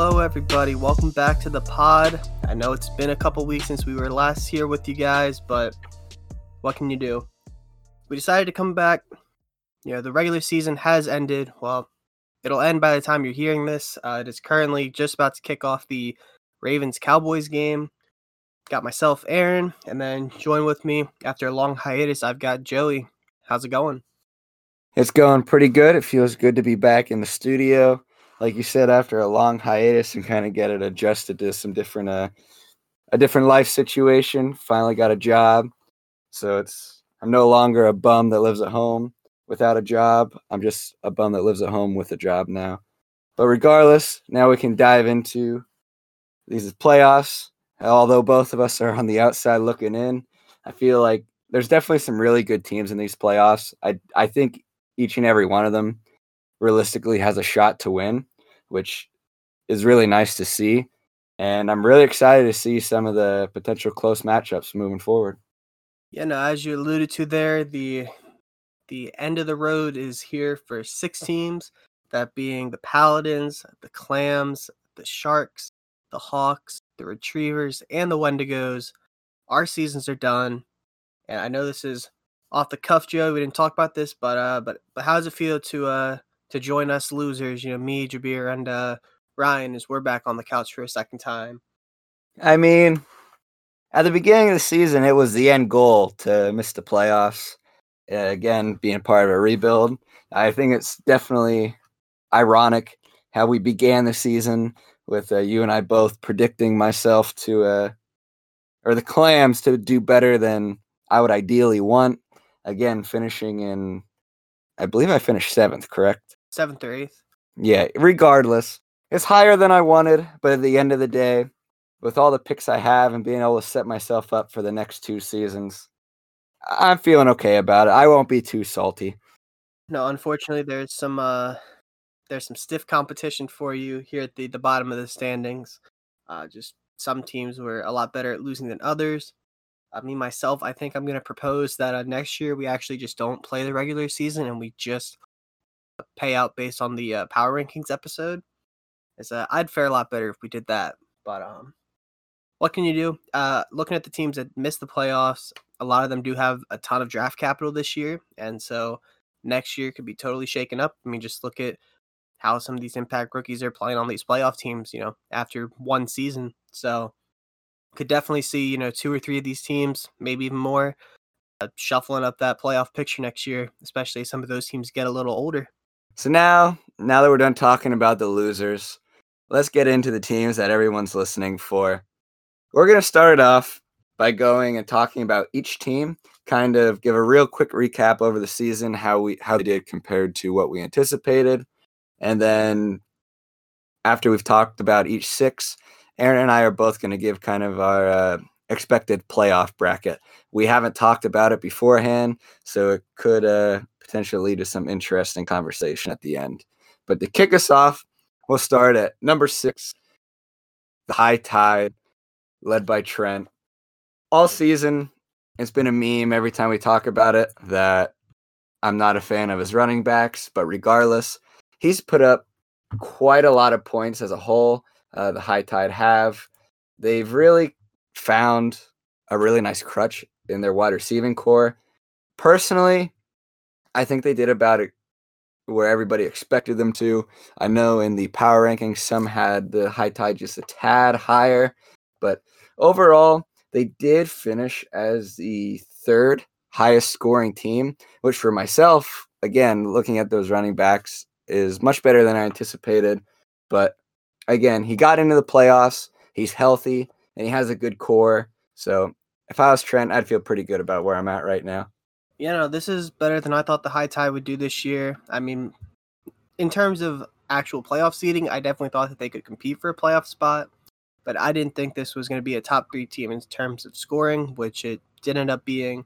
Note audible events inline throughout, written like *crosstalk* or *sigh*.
Hello, everybody. Welcome back to the pod. I know it's been a couple weeks since we were last here with you guys, but what can you do? We decided to come back. You know, the regular season has ended. Well, it'll end by the time you're hearing this. Uh, it is currently just about to kick off the Ravens Cowboys game. Got myself, Aaron, and then join with me after a long hiatus. I've got Joey. How's it going? It's going pretty good. It feels good to be back in the studio. Like you said, after a long hiatus and kind of get it adjusted to some different uh a different life situation. Finally got a job. So it's I'm no longer a bum that lives at home without a job. I'm just a bum that lives at home with a job now. But regardless, now we can dive into these playoffs. Although both of us are on the outside looking in, I feel like there's definitely some really good teams in these playoffs. I I think each and every one of them realistically has a shot to win, which is really nice to see. And I'm really excited to see some of the potential close matchups moving forward. Yeah, no, as you alluded to there, the the end of the road is here for six teams, that being the Paladins, the Clams, the Sharks, the Hawks, the Retrievers, and the Wendigos. Our seasons are done. And I know this is off the cuff, Joe. We didn't talk about this, but uh, but but how does it feel to uh to join us losers? You know, me, Jabir, and uh Ryan, as we're back on the couch for a second time. I mean, at the beginning of the season, it was the end goal to miss the playoffs. Uh, again, being part of a rebuild, I think it's definitely ironic how we began the season with uh, you and I both predicting myself to uh or the clams to do better than I would ideally want again finishing in I believe I finished seventh, correct? Seventh or eighth. Yeah, regardless. It's higher than I wanted, but at the end of the day, with all the picks I have and being able to set myself up for the next two seasons, I'm feeling okay about it. I won't be too salty. No, unfortunately there's some uh there's some stiff competition for you here at the, the bottom of the standings. Uh just some teams were a lot better at losing than others. I mean, myself, I think I'm going to propose that uh, next year we actually just don't play the regular season and we just pay out based on the uh, power rankings episode. Is uh, I'd fare a lot better if we did that. But um, what can you do? Uh, looking at the teams that missed the playoffs, a lot of them do have a ton of draft capital this year, and so next year could be totally shaken up. I mean, just look at how some of these impact rookies are playing on these playoff teams. You know, after one season, so could definitely see you know two or three of these teams, maybe even more, uh, shuffling up that playoff picture next year, especially some of those teams get a little older. So now, now that we're done talking about the losers, let's get into the teams that everyone's listening for. We're gonna start it off by going and talking about each team, kind of give a real quick recap over the season, how we how they did compared to what we anticipated, and then after we've talked about each six, Aaron and I are both going to give kind of our uh, expected playoff bracket. We haven't talked about it beforehand, so it could uh, potentially lead to some interesting conversation at the end. But to kick us off, we'll start at number six, the High Tide, led by Trent. All season, it's been a meme every time we talk about it that I'm not a fan of his running backs, but regardless, he's put up quite a lot of points as a whole uh, the High Tide have. They've really found a really nice crutch in their wide receiving core. Personally, I think they did about it where everybody expected them to. I know in the power rankings, some had the High Tide just a tad higher, but overall, they did finish as the third highest scoring team, which for myself, again, looking at those running backs, is much better than I anticipated. But again, he got into the playoffs. He's healthy and he has a good core. So if I was Trent, I'd feel pretty good about where I'm at right now. Yeah, no, this is better than I thought the high tide would do this year. I mean, in terms of actual playoff seeding, I definitely thought that they could compete for a playoff spot, but I didn't think this was going to be a top three team in terms of scoring, which it did end up being.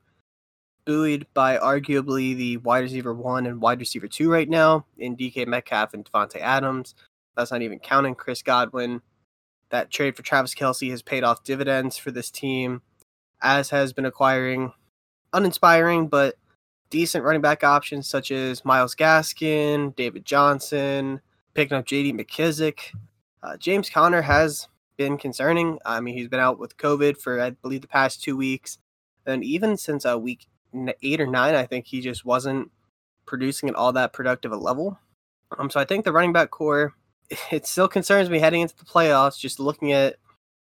Buoyed by arguably the wide receiver one and wide receiver two right now in DK Metcalf and Davante Adams. That's not even counting Chris Godwin. That trade for Travis Kelce has paid off dividends for this team, as has been acquiring uninspiring but decent running back options such as Myles Gaskin, David Johnson, picking up JD McKissic. Uh, James Conner has been concerning. I mean, he's been out with COVID for, I believe, the past two weeks. And even since uh, week eight or nine, I think he just wasn't producing at all that productive a level. Um, so I think the running back core, it still concerns me heading into the playoffs, just looking at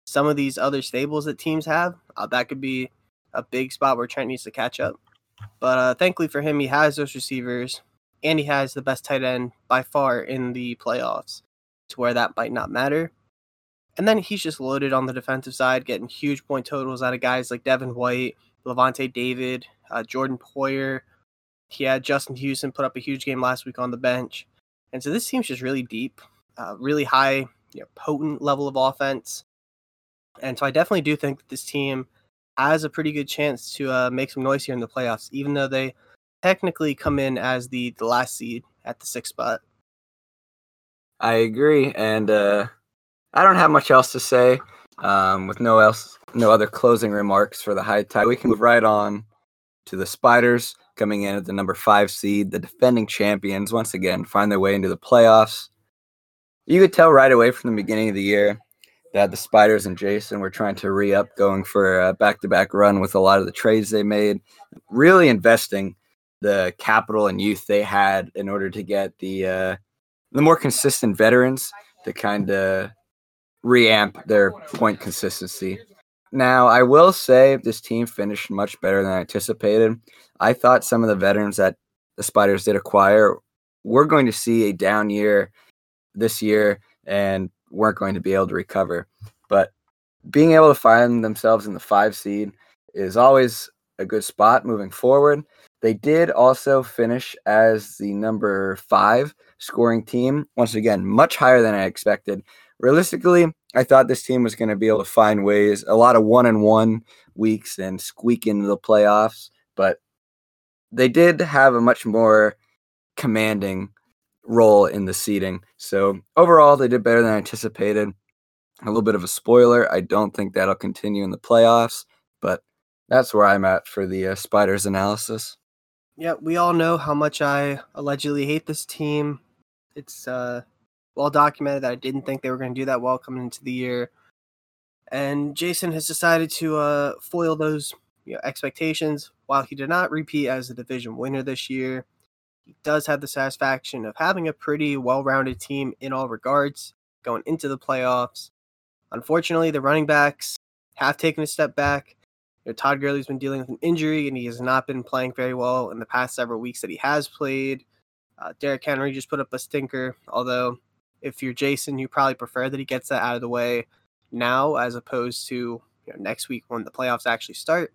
some of these other stables that teams have. Uh, that could be a big spot where Trent needs to catch up. But uh, thankfully for him, he has those receivers and he has the best tight end by far in the playoffs to where that might not matter. And then he's just loaded on the defensive side, getting huge point totals out of guys like Devin White, Lavonte David, uh, Jordan Poyer. He had Justin Houston put up a huge game last week on the bench. And so this team's just really deep, really high, you know, potent level of offense. And so I definitely do think that this team has a pretty good chance to uh, make some noise here in the playoffs, even though they technically come in as the, the last seed at the sixth spot. I agree, and uh, I don't have much else to say. Um, with no else, no other closing remarks for the high tide, we can move right on to the Spiders coming in at the number five seed. The defending champions once again find their way into the playoffs. You could tell right away from the beginning of the year that the Spiders and Jason were trying to re up, going for a back to back run with a lot of the trades they made, really investing the capital and youth they had in order to get the uh, the more consistent veterans to kind of reamp their point consistency. Now, I will say this team finished much better than I anticipated. I thought some of the veterans that the Spiders did acquire were going to see a down year this year and weren't going to be able to recover. But being able to find themselves in the five seed is always a good spot moving forward. They did also finish as the number five scoring team. Once again, much higher than I expected. Realistically, I thought this team was going to be able to find ways, a lot of one and one weeks and squeak into the playoffs, but they did have a much more commanding role in the seeding. So overall, they did better than anticipated. A little bit of a spoiler. I don't think that'll continue in the playoffs, but that's where I'm at for the uh, Spiders analysis. Yeah, we all know how much I allegedly hate this team. It's uh, well documented that I didn't think they were going to do that well coming into the year. And Jason has decided to uh, foil those you know, expectations. While he did not repeat as a division winner this year, does have the satisfaction of having a pretty well rounded team in all regards going into the playoffs. Unfortunately, the running backs have taken a step back. You know, Todd Gurley's been dealing with an injury and he has not been playing very well in the past several weeks that he has played. Uh, Derrick Henry just put up a stinker, although if you're Jason, you probably prefer that he gets that out of the way now as opposed to you know, next week when the playoffs actually start.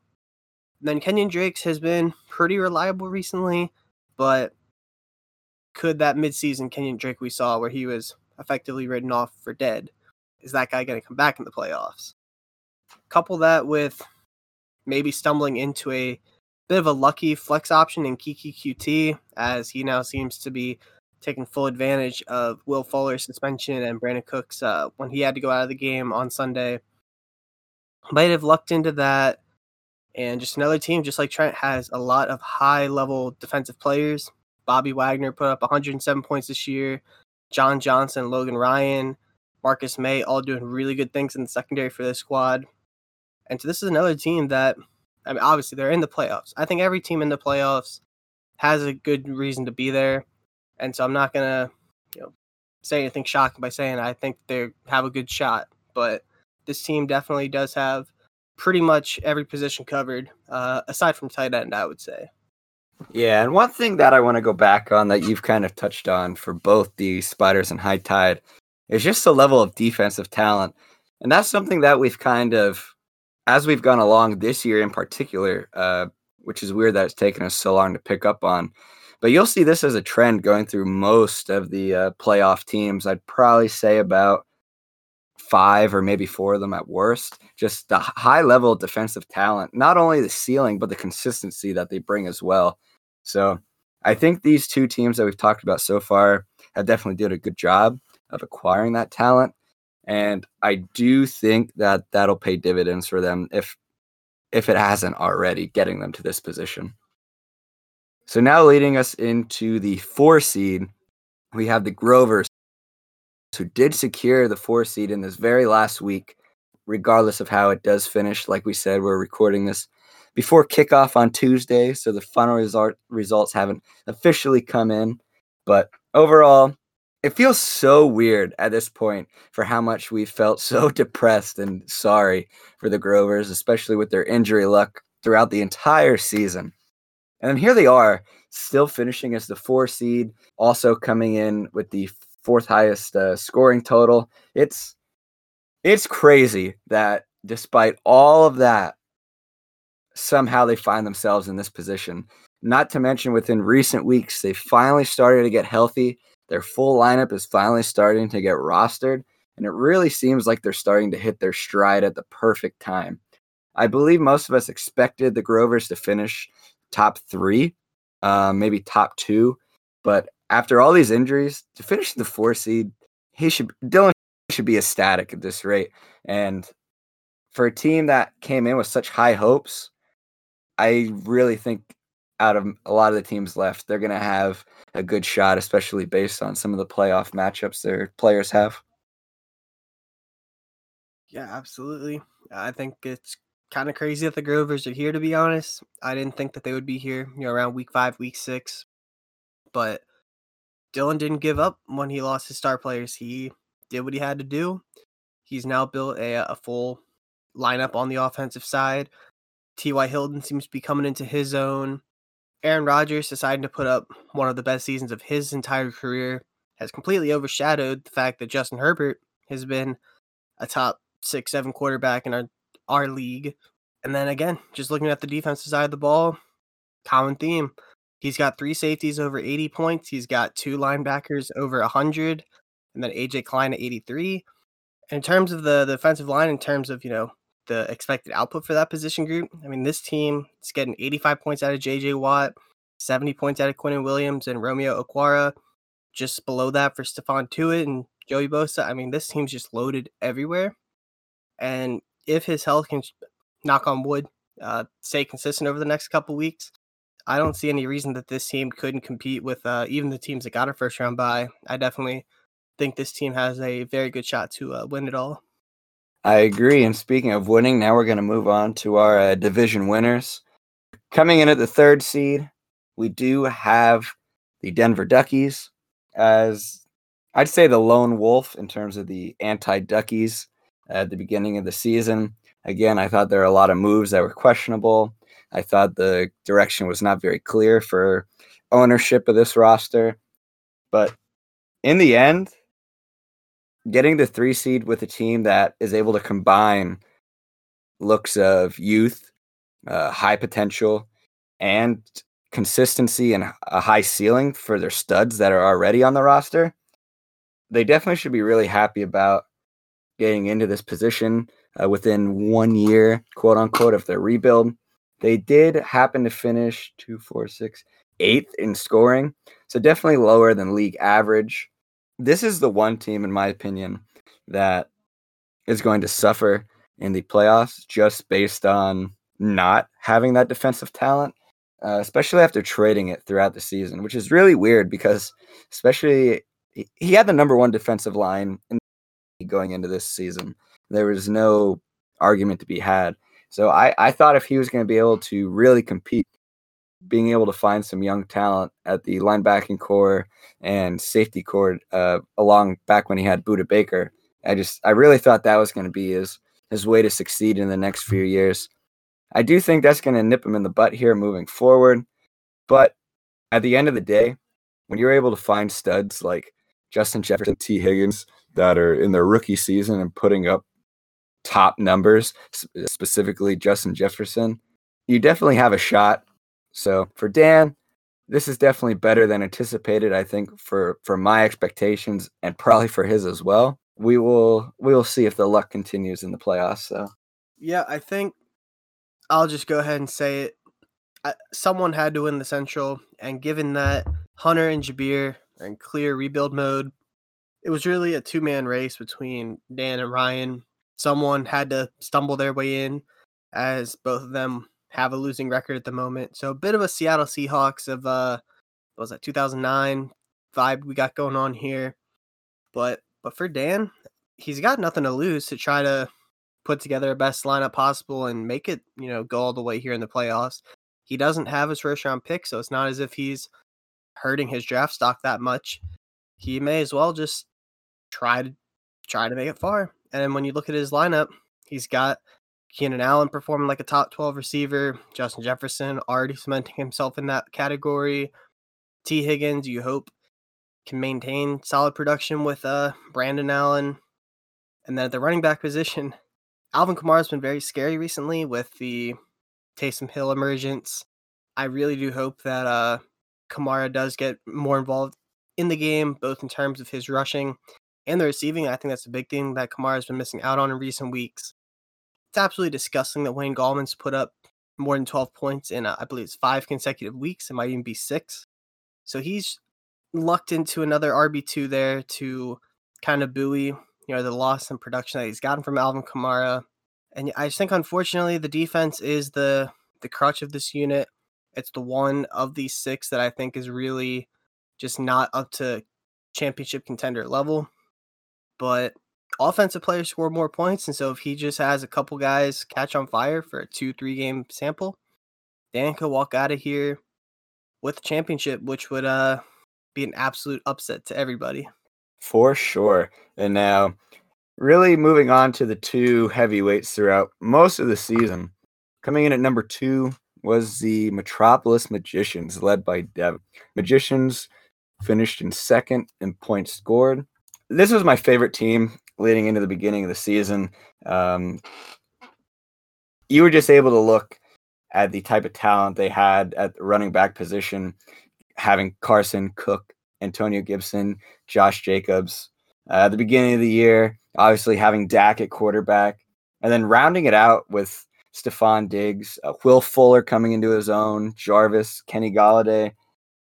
And then Kenyon Drakes has been pretty reliable recently, but could that midseason Kenyon Drake we saw where he was effectively written off for dead, is that guy going to come back in the playoffs? Couple that with maybe stumbling into a bit of a lucky flex option in Keke Coutee, as he now seems to be taking full advantage of Will Fuller's suspension and Brandin Cooks uh, when he had to go out of the game on Sunday. Might have lucked into that. And just another team, just like Trent, has a lot of high level defensive players. Bobby Wagner put up 107 points this year. John Johnson, Logan Ryan, Marcus Maye, all doing really good things in the secondary for this squad. And so this is another team that, I mean, obviously they're in the playoffs. I think every team in the playoffs has a good reason to be there, and so I'm not gonna, you know, say anything shocking by saying I think they have a good shot. But this team definitely does have pretty much every position covered, uh, aside from tight end, I would say. Yeah, and one thing that I want to go back on that you've kind of touched on for both the Spiders and High Tide is just the level of defensive talent. And that's something that we've kind of as we've gone along this year in particular, uh, which is weird that it's taken us so long to pick up on. But you'll see this as a trend going through most of the uh, playoff teams. I'd probably say about five or maybe four of them at worst. Just the high level defensive talent, not only the ceiling, but the consistency that they bring as well. So I think these two teams that we've talked about so far have definitely did a good job of acquiring that talent. And I do think that that'll pay dividends for them if if it hasn't already, getting them to this position. So now leading us into the four seed, we have the Grovers who did secure the four seed in this very last week, regardless of how it does finish. Like we said, we're recording this before kickoff on Tuesday, so the final result results haven't officially come in. But overall, it feels so weird at this point for how much we felt so *laughs* depressed and sorry for the Grovers, especially with their injury luck throughout the entire season. And here they are, still finishing as the four seed, also coming in with the fourth highest uh, scoring total. It's it's crazy that despite all of that, somehow they find themselves in this position. Not to mention, within recent weeks, they finally started to get healthy. Their full lineup is finally starting to get rostered, and it really seems like they're starting to hit their stride at the perfect time. I believe most of us expected the Grovers to finish top three, uh, maybe top two, but after all these injuries, to finish the four seed, he should Dylan should be ecstatic at this rate. And for a team that came in with such high hopes, I really think out of a lot of the teams left, they're going to have a good shot, especially based on some of the playoff matchups their players have. Yeah, absolutely. I think it's kind of crazy that the Grovers are here, to be honest. I didn't think that they would be here, you know, around week five, week six. But Dylan didn't give up when he lost his star players. He did what he had to do. He's now built a, a full lineup on the offensive side. T.Y. Hilton seems to be coming into his own. Aaron Rodgers deciding to put up one of the best seasons of his entire career has completely overshadowed the fact that Justin Herbert has been a top six, seven quarterback in our, our league. And then again, just looking at the defensive side of the ball, common theme. He's got three safeties over 80 points. He's got two linebackers over 100, and then AJ Klein at 83. in terms of the, the defensive line, in terms of, you know, the expected output for that position group. I mean, this team is getting 85 points out of JJ Watt, 70 points out of Quinnen Williams and Romeo Okwara. Just below that for Stephon Tuitt and Joey Bosa. I mean, this team's just loaded everywhere. And if his health can, knock on wood, uh, stay consistent over the next couple weeks, I don't see any reason that this team couldn't compete with uh, even the teams that got a first round bye. I definitely think this team has a very good shot to uh, win it all. I agree. And speaking of winning, now we're going to move on to our uh, division winners. Coming in at the third seed, we do have the Denver Duckies as I'd say the lone wolf in terms of the anti Duckies at the beginning of the season. Again, I thought there were a lot of moves that were questionable. I thought the direction was not very clear for ownership of this roster. But in the end, getting the three seed with a team that is able to combine looks of youth, uh, high potential, and consistency and a high ceiling for their studs that are already on the roster, they definitely should be really happy about getting into this position uh, within one year, quote unquote, of their rebuild. They did happen to finish two, four, six, eighth in scoring, so definitely lower than league average this is the one team, in my opinion, that is going to suffer in the playoffs just based on not having that defensive talent, uh, especially after trading it throughout the season, which is really weird because, especially, he had the number one defensive line going into this season. There was no argument to be had. So I, I thought if he was going to be able to really compete being able to find some young talent at the linebacking core and safety core uh, along back when he had Budda Baker. I just I really thought that was going to be his his way to succeed in the next few years. I do think that's going to nip him in the butt here moving forward, but at the end of the day, when you're able to find studs like Justin Jefferson, Tee Higgins that are in their rookie season and putting up top numbers, specifically Justin Jefferson, you definitely have a shot so for Dan, this is definitely better than anticipated. I think for for my expectations and probably for his as well. We will we will see if the luck continues in the playoffs. So yeah, I think I'll just go ahead and say it. I, someone had to win the Central, and given that Hunter and Jabir are in clear rebuild mode, it was really a two man race between Dan and Ryan. Someone had to stumble their way in, as both of them have a losing record at the moment. So a bit of a Seattle Seahawks of uh was that 2009 vibe we got going on here. But But for Dan, he's got nothing to lose to try to put together a best lineup possible and make it, you know, go all the way here in the playoffs. He doesn't have his first round pick, so it's not as if he's hurting his draft stock that much. He may as well just try to try to make it far. And when you look at his lineup, he's got Keenan Allen performing like a top 12 receiver, Justin Jefferson already cementing himself in that category. Tee Higgins, you hope can maintain solid production with uh Brandon Allen. And then at the running back position, *laughs* Alvin Kamara's been very scary recently with the Taysom Hill emergence. I really do hope that uh Kamara does get more involved in the game, both in terms of his rushing and the receiving. I think that's a big thing that Kamara's been missing out on in recent weeks. It's absolutely disgusting that Wayne Gallman's put up more than 12 points in, uh, I believe it's five consecutive weeks. It might even be six. So he's lucked into another RB2 there to kind of buoy, you know, the loss in production that he's gotten from Alvin Kamara. And I just think unfortunately the defense is the the crutch of this unit. It's the one of these six that I think is really just not up to championship contender level. But offensive players score more points, and so if he just has a couple guys catch on fire for a two, three game sample, Dan could walk out of here with the championship, which would uh be an absolute upset to everybody. For sure. And now, really moving on to the two heavyweights throughout most of the season. Coming in at number two was the Metropolis Magicians, led by Dev. Magicians finished in second in points scored. This was my favorite team leading into the beginning of the season. Um, you were just able to look at the type of talent they had at the running back position having Carson, Cook, Antonio Gibson, Josh Jacobs. Uh, at the beginning of the year, obviously having Dak at quarterback, and then rounding it out with Stefon Diggs, uh, Will Fuller coming into his own, Jarvis, Kenny Golladay.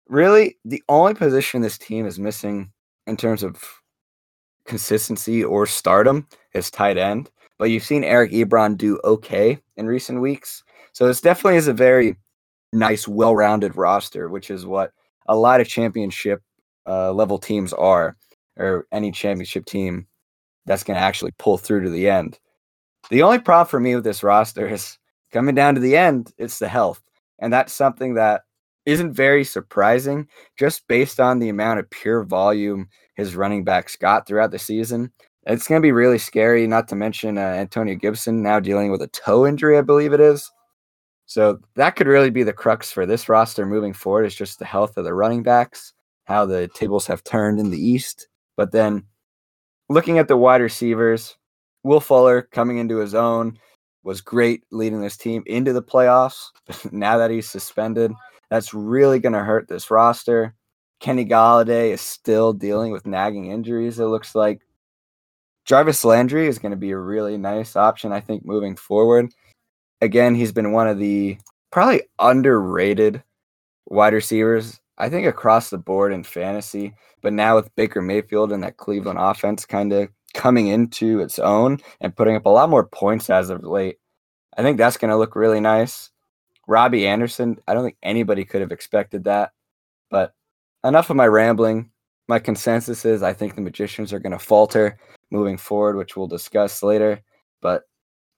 Really, the only position this team is missing in terms of consistency or stardom is tight end. But you've seen Eric Ebron do okay in recent weeks. So this definitely is a very nice, well-rounded roster, which is what a lot of championship uh, level teams are, or any championship team that's going to actually pull through to the end. The only problem for me with this roster is coming down to the end, it's the health. And that's something that isn't very surprising just based on the amount of pure volume his running backs got throughout the season. It's going to be really scary, not to mention uh, Antonio Gibson now dealing with a toe injury, I believe it is. So that could really be the crux for this roster moving forward is just the health of the running backs, how the tables have turned in the East. But then looking at the wide receivers, Will Fuller coming into his own was great leading this team into the playoffs. *laughs* now that he's suspended, that's really going to hurt this roster. Kenny Golladay is still dealing with nagging injuries, it looks like. Jarvis Landry is going to be a really nice option, I think, moving forward again, he's been one of the probably underrated wide receivers, I think, across the board in fantasy. But now with Baker Mayfield and that Cleveland offense kind of coming into its own and putting up a lot more points as of late, I think that's going to look really nice. Robbie Anderson, I don't think anybody could have expected that. But enough of my rambling. My consensus is I think the Magicians are going to falter moving forward, which we'll discuss later. But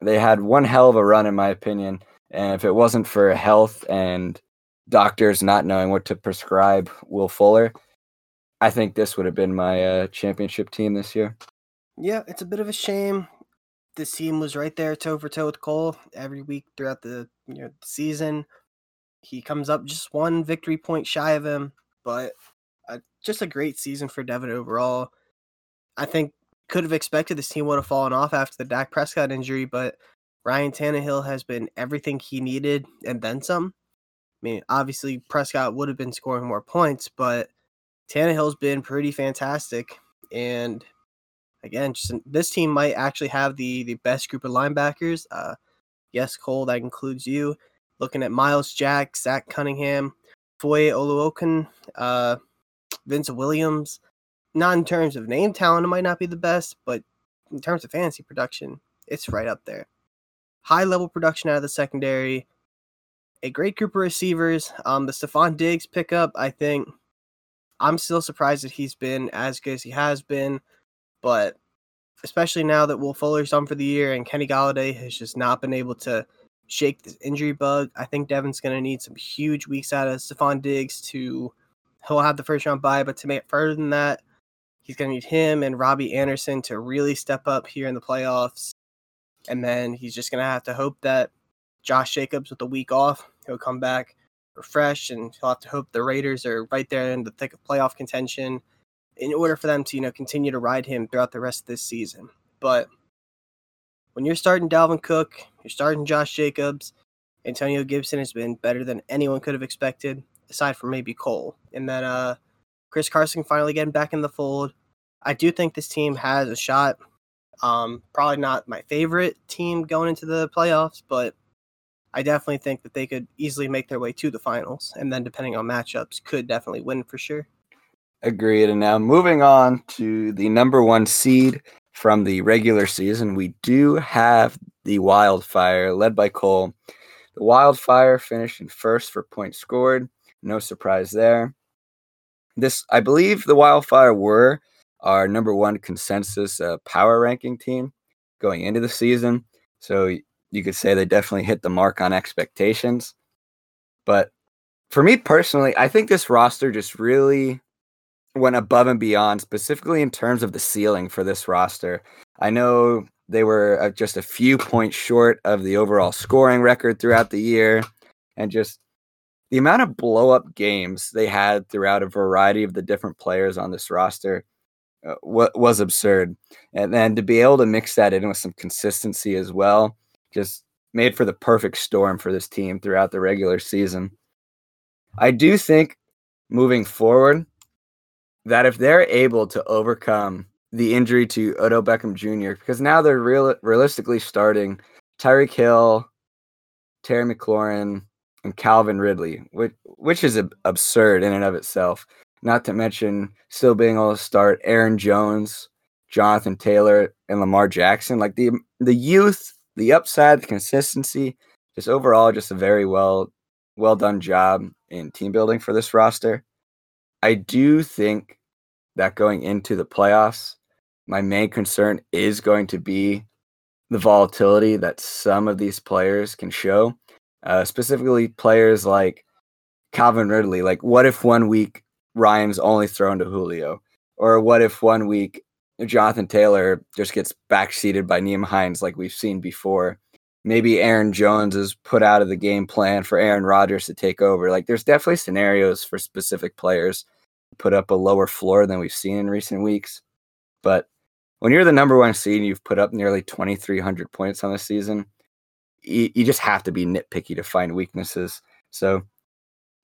they had one hell of a run, in my opinion. And if it wasn't for health and doctors not knowing what to prescribe Will Fuller, I think this would have been my uh, championship team this year. Yeah, it's a bit of a shame. This team was right there toe for toe with Cole every week throughout the you know the season. He comes up just one victory point shy of him, but uh, just a great season for Devin overall. I think could have expected this team would have fallen off after the Dak Prescott injury, but Ryan Tannehill has been everything he needed and then some. I mean, obviously Prescott would have been scoring more points, but Tannehill's been pretty fantastic. And again, just this team might actually have the the best group of linebackers. Uh, yes, Cole, that includes you. Looking at Myles Jack, Zach Cunningham, Foye Oluokun, uh, Vince Williams, not in terms of name talent, it might not be the best, but in terms of fantasy production, it's right up there. High level production out of the secondary, a great group of receivers. Um, the Stefon Diggs pickup, I think, I'm still surprised that he's been as good as he has been. but especially now that Will Fuller's done for the year and Kenny Golladay has just not been able to shake this injury bug, I think Devin's going to need some huge weeks out of Stefon Diggs to he'll have the first round bye, but to make it further than that, he's going to need him and Robbie Anderson to really step up here in the playoffs. And then he's just going to have to hope that Josh Jacobs with a week off, he'll come back refreshed and he'll have to hope the Raiders are right there in the thick of playoff contention in order for them to, you know, continue to ride him throughout the rest of this season. But when you're starting Dalvin Cook, you're starting Josh Jacobs, Antonio Gibson has been better than anyone could have expected, aside from maybe Cole. And then uh Chris Carson finally getting back in the fold. I do think this team has a shot. Um, probably not my favorite team going into the playoffs, but I definitely think that they could easily make their way to the finals, and then depending on matchups, could definitely win for sure. Agreed. And now moving on to the number one seed from the regular season, we do have the Wildfire, led by Cole. The Wildfire finished in first for points scored. No surprise there. This, I believe, the Wildfire were our number one consensus uh, power ranking team going into the season. So you could say they definitely hit the mark on expectations. But for me personally, I think this roster just really went above and beyond, specifically in terms of the ceiling for this roster. I know they were uh, just a few points short of the overall scoring record throughout the year, and just the amount of blow up games they had throughout a variety of the different players on this roster uh, was absurd. And then to be able to mix that in with some consistency as well just made for the perfect storm for this team throughout the regular season. I do think moving forward that if they're able to overcome the injury to Odell Beckham Jr., because now they're real, realistically starting Tyreek Hill, Terry McLaurin, and Calvin Ridley, which which is absurd in and of itself. Not to mention still being able to start Aaron Jones, Jonathan Taylor, and Lamar Jackson. Like the the youth the upside, the consistency, just overall, just a very well well done job in team building for this roster. I do think that going into the playoffs, my main concern is going to be the volatility that some of these players can show, uh, specifically players like Calvin Ridley. Like, what if one week Ryan's only thrown to Julio? Or what if one week Jonathan Taylor just gets backseated by Nyheim Hines like we've seen before. Maybe Aaron Jones is put out of the game plan for Aaron Rodgers to take over. Like there's definitely scenarios for specific players to put up a lower floor than we've seen in recent weeks. But when you're the number one seed and you've put up nearly 2,300 points on the season, you, you just have to be nitpicky to find weaknesses. So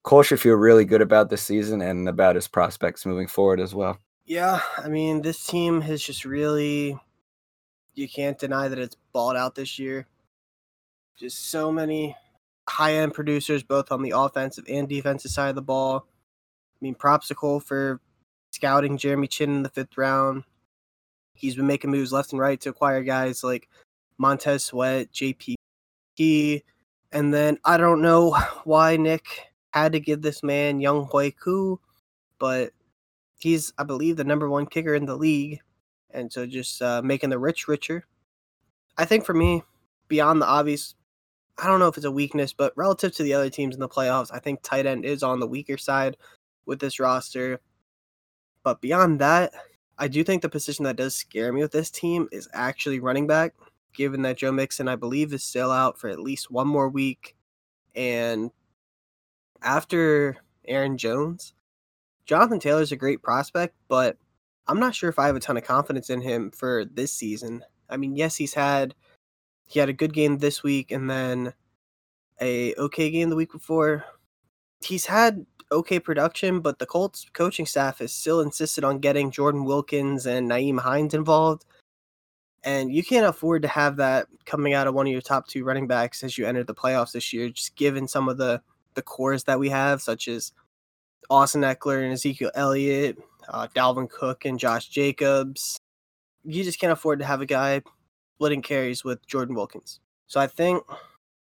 Cole should feel really good about this season and about his prospects moving forward as well. Yeah, I mean, this team has just really, you can't deny that it's balled out this year. Just so many high end producers, both on the offensive and defensive side of the ball. I mean, props to Cole for scouting Jeremy Chinn in the fifth round. He's been making moves left and right to acquire guys like Montez Sweat, JP, and then I don't know *laughs* why Nick had to give this man Younghoe Koo, but he's, I believe, the number one kicker in the league. And so just uh, making the rich richer. I think for me, beyond the obvious, I don't know if it's a weakness, but relative to the other teams in the playoffs, I think tight end is on the weaker side with this roster. But beyond that, I do think the position that does scare me with this team is actually running back, given that Joe Mixon, I believe, is still out for at least one more week. And after Aaron Jones, Jonathan Taylor's a great prospect, but I'm not sure if I have a ton of confidence in him for this season. I mean, yes, he's had he had a good game this week and then a okay game the week before. He's had okay production, but the Colts coaching staff has still insisted on getting Jordan Wilkins and Nyheim Hines involved. And you can't afford to have that coming out of one of your top two running backs as you enter the playoffs this year, just given some of the the cores that we have, such as Austin Ekeler and Ezekiel Elliott, uh, Dalvin Cook and Josh Jacobs. You just can't afford to have a guy splitting carries with Jordan Wilkins. So I think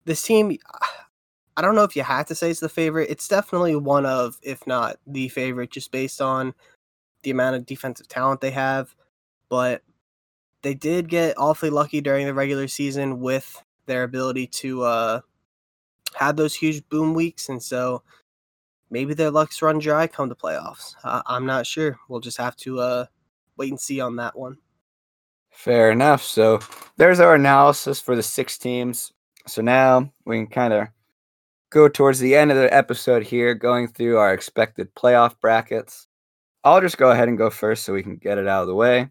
this team, *sighs* I don't know if you have to say it's the favorite. It's definitely one of, if not the favorite, just based on the amount of defensive talent they have. but they did get awfully lucky during the regular season with their ability to uh, have those huge boom weeks, and so maybe their luck's run dry come the playoffs. I'm not sure. We'll just have to uh, wait and see on that one. Fair enough. So there's our analysis for the six teams. So now we can kind of go towards the end of the episode here, going through our expected playoff brackets. I'll just go ahead and go first so we can get it out of the way.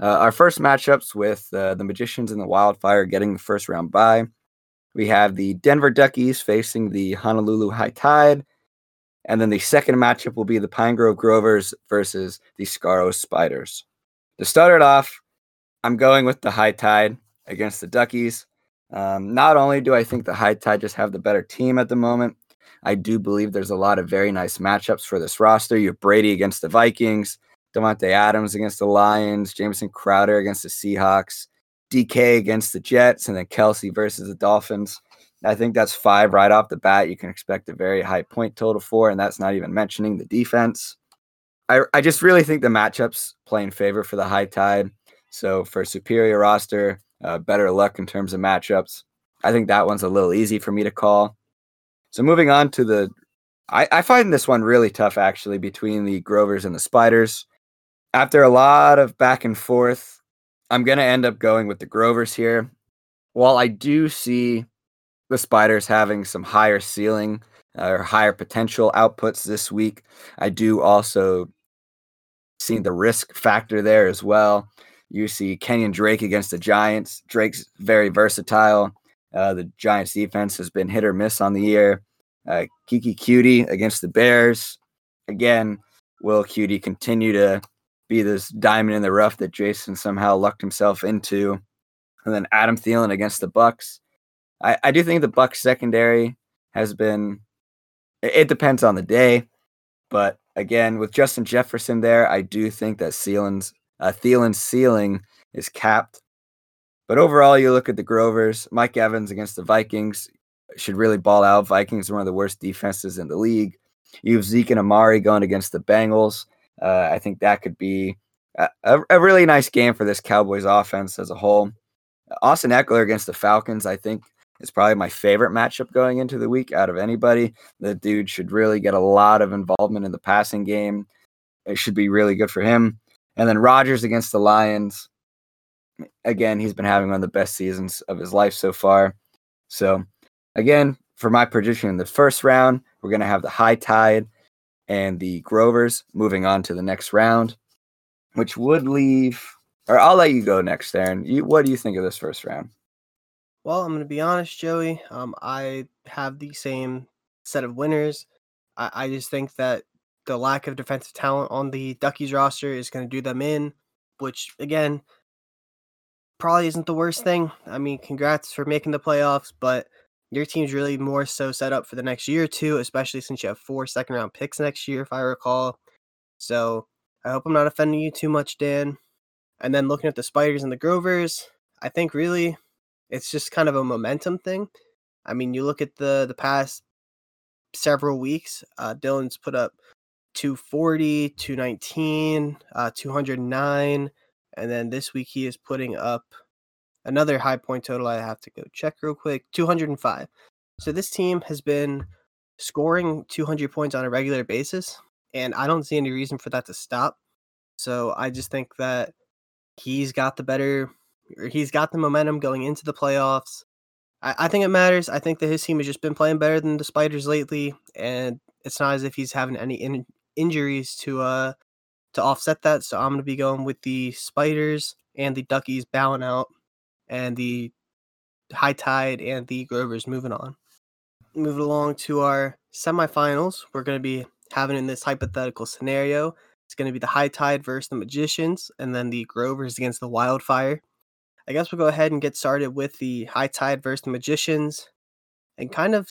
Uh, our first matchups with uh, the Magicians and the Wildfire getting the first round bye. We have the Denver Duckies facing the Honolulu High Tide. And then the second matchup will be the Pine Grove Grovers versus the Scarrow Spiders. To start it off, I'm going with the High Tide against the Duckies. Um, not only do I think the High Tide just have the better team at the moment, I do believe there's a lot of very nice matchups for this roster. You have Brady against the Vikings, Davante Adams against the Lions, Jamison Crowder against the Seahawks, DK against the Jets, and then Kelce versus the Dolphins. I think that's five right off the bat. You can expect a very high point total for, and that's not even mentioning the defense. I, I just really think the matchups play in favor for the high tide. So for superior roster, uh, better luck in terms of matchups. I think that one's a little easy for me to call. So moving on to the, I, I find this one really tough actually between the Grovers and the Spiders. After a lot of back and forth, I'm gonna end up going with the Grovers here. While I do see the Spiders having some higher ceiling uh, or higher potential outputs this week, I do also see the risk factor there as well. You see Kenyon Drake against the Giants. Drake's very versatile. Uh, the Giants defense has been hit or miss on the year. Uh, Keke Coutee against the Bears. Again, will Coutee continue to be this diamond in the rough that Jason somehow lucked himself into? And then Adam Thielen against the Bucs. I, I do think the Bucs secondary has been. It, it depends on the day, but again, with Justin Jefferson there, I do think that Thielen's uh, Thielen's ceiling is capped. But overall, you look at the Grovers, Mike Evans against the Vikings should really ball out. Vikings are one of the worst defenses in the league. You have Zeke and Amari going against the Bengals. Uh, I think that could be a, a, really nice game for this Cowboys offense as a whole. Austin Ekeler against the Falcons, I think, is probably my favorite matchup going into the week out of anybody. The dude should really get a lot of involvement in the passing game. It should be really good for him. And then Rodgers against the Lions. Again, he's been having one of the best seasons of his life so far. So, again, for my prediction in the first round, we're going to have the High Tide and the Grovers moving on to the next round, which would leave, or I'll let you go next, Aaron. You, what do you think of this first round? Well, I'm going to be honest, Joey. Um, I have the same set of winners. I, I just think that the lack of defensive talent on the Duckies roster is going to do them in, which again probably isn't the worst thing. I mean, congrats for making the playoffs, but your team's really more so set up for the next year or two, especially since you have four second round picks next year, if I recall. So I hope I'm not offending you too much, Dan. And then looking at the Spiders and the Grovers, I think really it's just kind of a momentum thing. I mean, you look at the the past several weeks, uh, Dylan's put up 240, 219, uh, 209. And then this week he is putting up another high point total. I have to go check real quick 205. So this team has been scoring 200 points on a regular basis. And I don't see any reason for that to stop. So I just think that he's got the better, or he's got the momentum going into the playoffs. I, I think it matters. I think that his team has just been playing better than the Spiders lately. And it's not as if he's having any in, injuries to uh to offset that. So I'm gonna be going with the spiders and the duckies bowing out, and the high tide and the Grovers moving on. Moving along to our semifinals, we're gonna be having in this hypothetical scenario. It's gonna be the high tide versus the magicians, and then the Grovers against the wildfire. I guess we'll go ahead and get started with the high tide versus the magicians, and kind of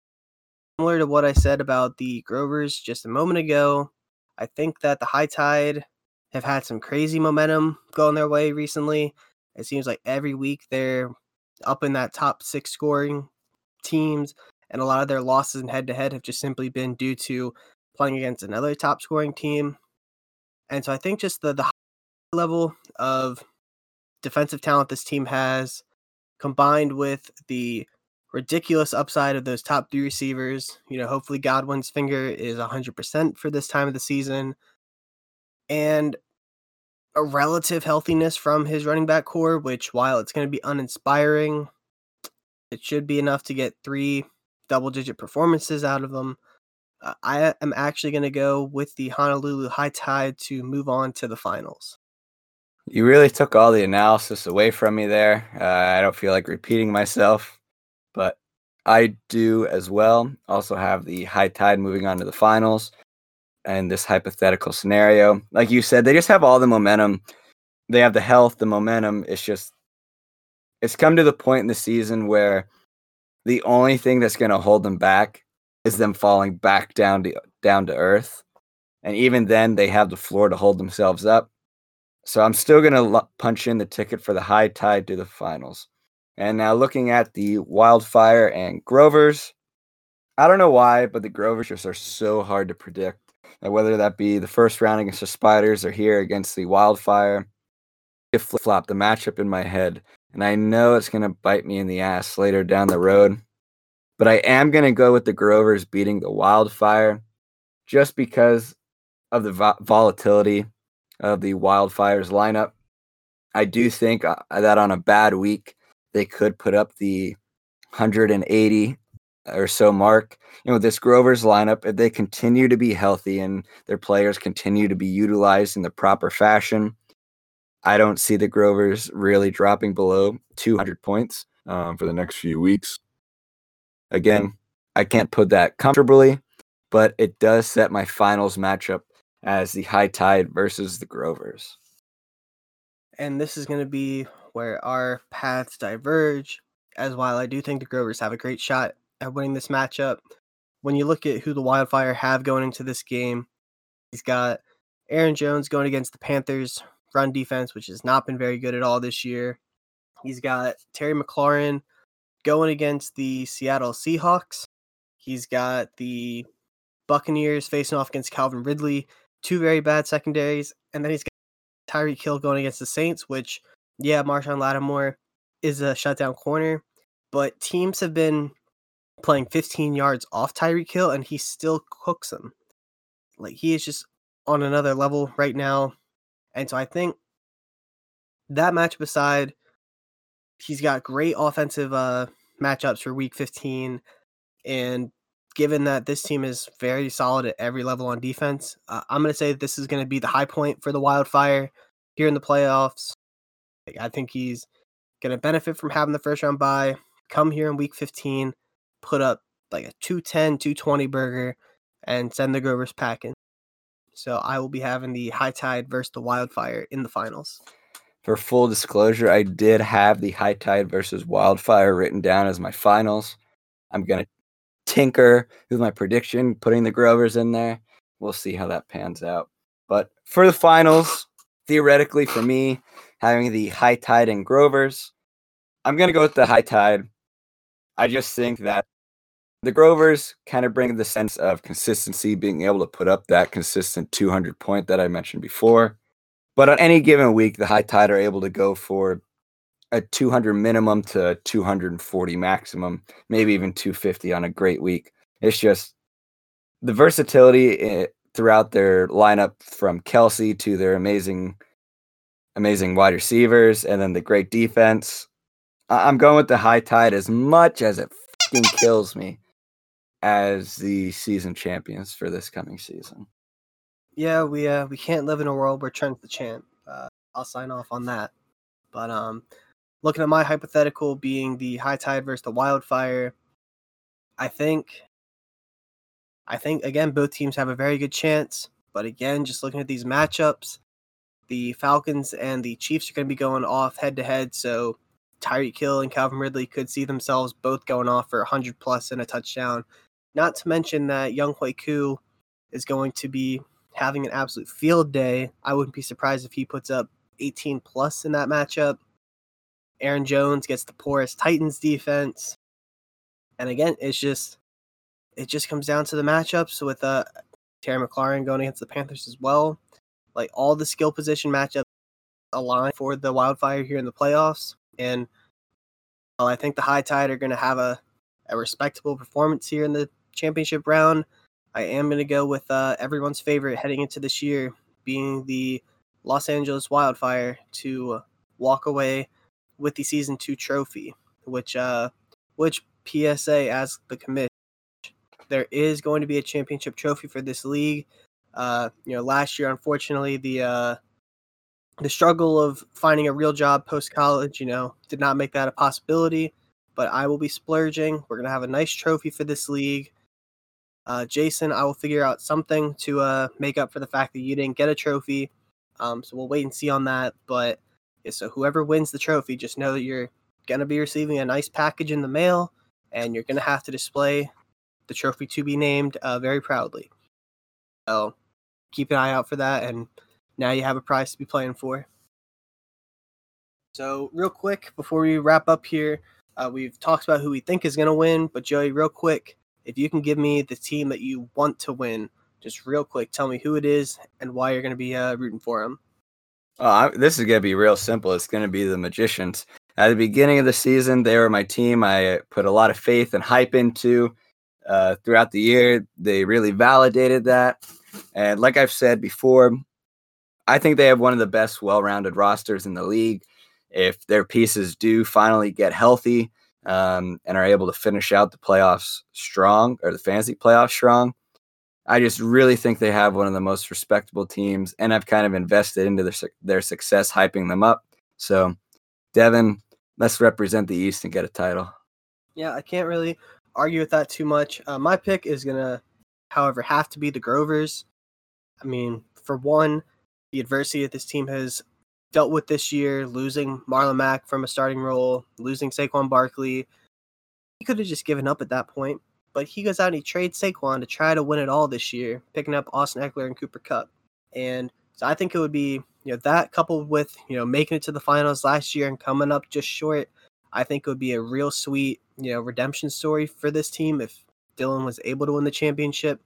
similar to what I said about the Grovers just a moment ago. I think that the high tide have had some crazy momentum going their way recently. It seems like every week they're up in that top six scoring teams, and a lot of their losses in head to head have just simply been due to playing against another top scoring team. And so I think just the, the level of defensive talent this team has, combined with the ridiculous upside of those top three receivers. You know, hopefully Godwin's finger is 100% for this time of the season. And a relative healthiness from his running back corps, which while it's going to be uninspiring, it should be enough to get three double digit performances out of them. Uh, I am actually going to go with the Honolulu High Tide to move on to the finals. You really took all the analysis away from me there. Uh, I don't feel like repeating myself, but I do as well. Also have the High Tide moving on to the finals and this hypothetical scenario. Like you said, they just have all the momentum. They have the health, the momentum. It's just, it's come to the point in the season where the only thing that's going to hold them back is them falling back down to down to earth. And even then, they have the floor to hold themselves up. So I'm still going to punch in the ticket for the high tide to the finals. And now looking at the Wildfire and Grovers, I don't know why, but the Grovers just are so hard to predict. And whether that be the first round against the Spiders or here against the Wildfire, it flip flop the matchup in my head. And I know it's going to bite me in the ass later down the road. But I am going to go with the Grovers beating the Wildfire just because of the vo- volatility of the Wildfires lineup. I do think uh, that on a bad week, they could put up the 180 or so mark. You know, this Grovers lineup, if they continue to be healthy and their players continue to be utilized in the proper fashion, I don't see the Grovers really dropping below 200 points um, for the next few weeks. Again, I can't put that comfortably, but it does set my finals matchup as the High Tide versus the Grovers. And this is going to be where our paths diverge. As while I do think the Grovers have a great shot at winning this matchup, when you look at who the Wildfire have going into this game, he's got Aaron Jones going against the Panthers run defense, which has not been very good at all this year. He's got Terry McLaurin going against the Seattle Seahawks. He's got the Buccaneers facing off against Calvin Ridley, two very bad secondaries, and then he's got Tyreek Hill going against the Saints, which yeah, Marshon Lattimore is a shutdown corner, but teams have been playing 15 yards off Tyreek Hill, and he still cooks them. Like he is just on another level right now, and so I think that matchup aside, he's got great offensive uh, matchups for Week 15, and given that this team is very solid at every level on defense, uh, I'm going to say this is going to be the high point for the Wildfire here in the playoffs. I think he's going to benefit from having the first round bye. Come here in week 15, put up like a 210, 220 burger, and send the Grovers packing. So I will be having the High Tide versus the Wildfire in the finals. For full disclosure, I did have the High Tide versus Wildfire written down as my finals. I'm going to tinker with my prediction, putting the Grovers in there. We'll see how that pans out. But for the finals, theoretically for me, having the high tide and Grovers, I'm going to go with the high tide. I just think that the Grovers kind of bring the sense of consistency, being able to put up that consistent 200 point that I mentioned before. But on any given week, the high tide are able to go for a 200 minimum to 240 maximum, maybe even 250 on a great week. It's just the versatility eh, throughout their lineup from Kelce to their amazing, amazing wide receivers, and then the great defense. I'm going with the high tide as much as it fucking kills me as the season champions for this coming season. Yeah, we uh we can't live in a world where Trent's the champ. Uh, I'll sign off on that. But um, looking at my hypothetical being the high tide versus the wildfire, I think I think again both teams have a very good chance. But again, just looking at these matchups, the Falcons and the Chiefs are going to be going off head to head. So Tyreek Hill and Calvin Ridley could see themselves both going off for 100 plus and a touchdown. Not to mention that Younghoe Koo is going to be having an absolute field day. I wouldn't be surprised if he puts up 18 plus in that matchup. Aaron Jones gets the poorest Titans defense. And again, it's just it just comes down to the matchups with uh Terry McLaurin going against the Panthers as well. Like all the skill position matchups align for the Wildfire here in the playoffs. And well, I think the High Tide are going to have a, a respectable performance here in the championship round. I am going to go with uh, everyone's favorite heading into this year, being the Los Angeles Wildfire to walk away with the season two trophy, which uh, which PSA as the commission. There is going to be a championship trophy for this league. Uh, you know, last year, unfortunately, the uh, the struggle of finding a real job post college, you know, did not make that a possibility. But I will be splurging. We're gonna have a nice trophy for this league. Uh, Jason, I will figure out something to uh, make up for the fact that you didn't get a trophy. Um, so we'll wait and see on that. But yeah, so whoever wins the trophy, just know that you're gonna be receiving a nice package in the mail, and you're gonna have to display the trophy to be named uh, very proudly. So keep an eye out for that, and now you have a prize to be playing for. So real quick before we wrap up here, uh, we've talked about who we think is gonna win, but Joey, real quick, if you can give me the team that you want to win, just real quick, tell me who it is and why you're going to be uh, rooting for them. Uh, this is going to be real simple. It's going to be the Magicians. At the beginning of the season, they were my team. I put a lot of faith and hype into. Uh, throughout the year, they really validated that. And like I've said before, I think they have one of the best well rounded rosters in the league. If their pieces do finally get healthy, um, and are able to finish out the playoffs strong or the fantasy playoffs strong. I just really think they have one of the most respectable teams, and I've kind of invested into their their success, hyping them up. So, Devin, let's represent the East and get a title. Yeah, I can't really argue with that too much. Uh, my pick is gonna, however, have to be the Grovers. I mean, for one, the adversity that this team has dealt with this year, losing Marlon Mack from a starting role, losing Saquon Barkley. He could have just given up at that point, but he goes out and he trades Saquon to try to win it all this year, picking up Austin Ekeler and Cooper Kupp. And so I think it would be, you know, that coupled with, you know, making it to the finals last year and coming up just short, I think it would be a real sweet, you know, redemption story for this team if Dylan was able to win the championship.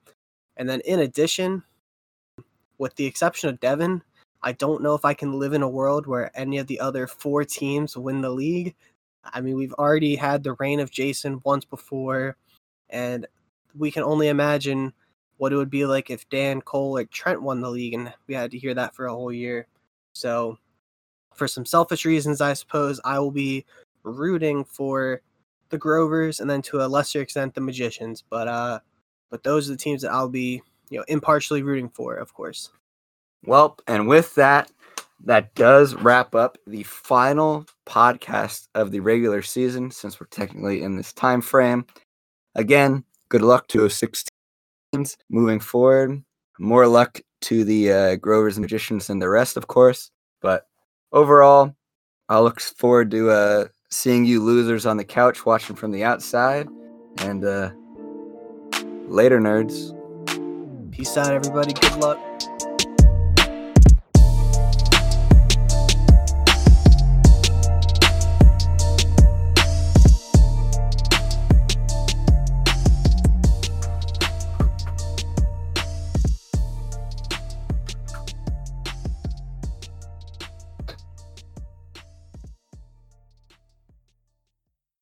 And then in addition, with the exception of Devin, I don't know if I can live in a world where any of the other four teams win the league. I mean, we've already had the reign of Jason once before, and we can only imagine what it would be like if Dan Cole or Trent won the league, and we had to hear that for a whole year. So, for some selfish reasons, I suppose I will be rooting for the Grovers, and then to a lesser extent the Magicians. But uh, but those are the teams that I'll be you know impartially rooting for, of course. Well, and with that, that does wrap up the final podcast of the regular season since we're technically in this time frame. Again, good luck to 16 teams moving forward. More luck to the uh, Grovers and Magicians and the rest, of course. But overall, I look forward to uh, seeing you losers on the couch watching from the outside. And uh, later, nerds. Peace out, everybody. Good luck.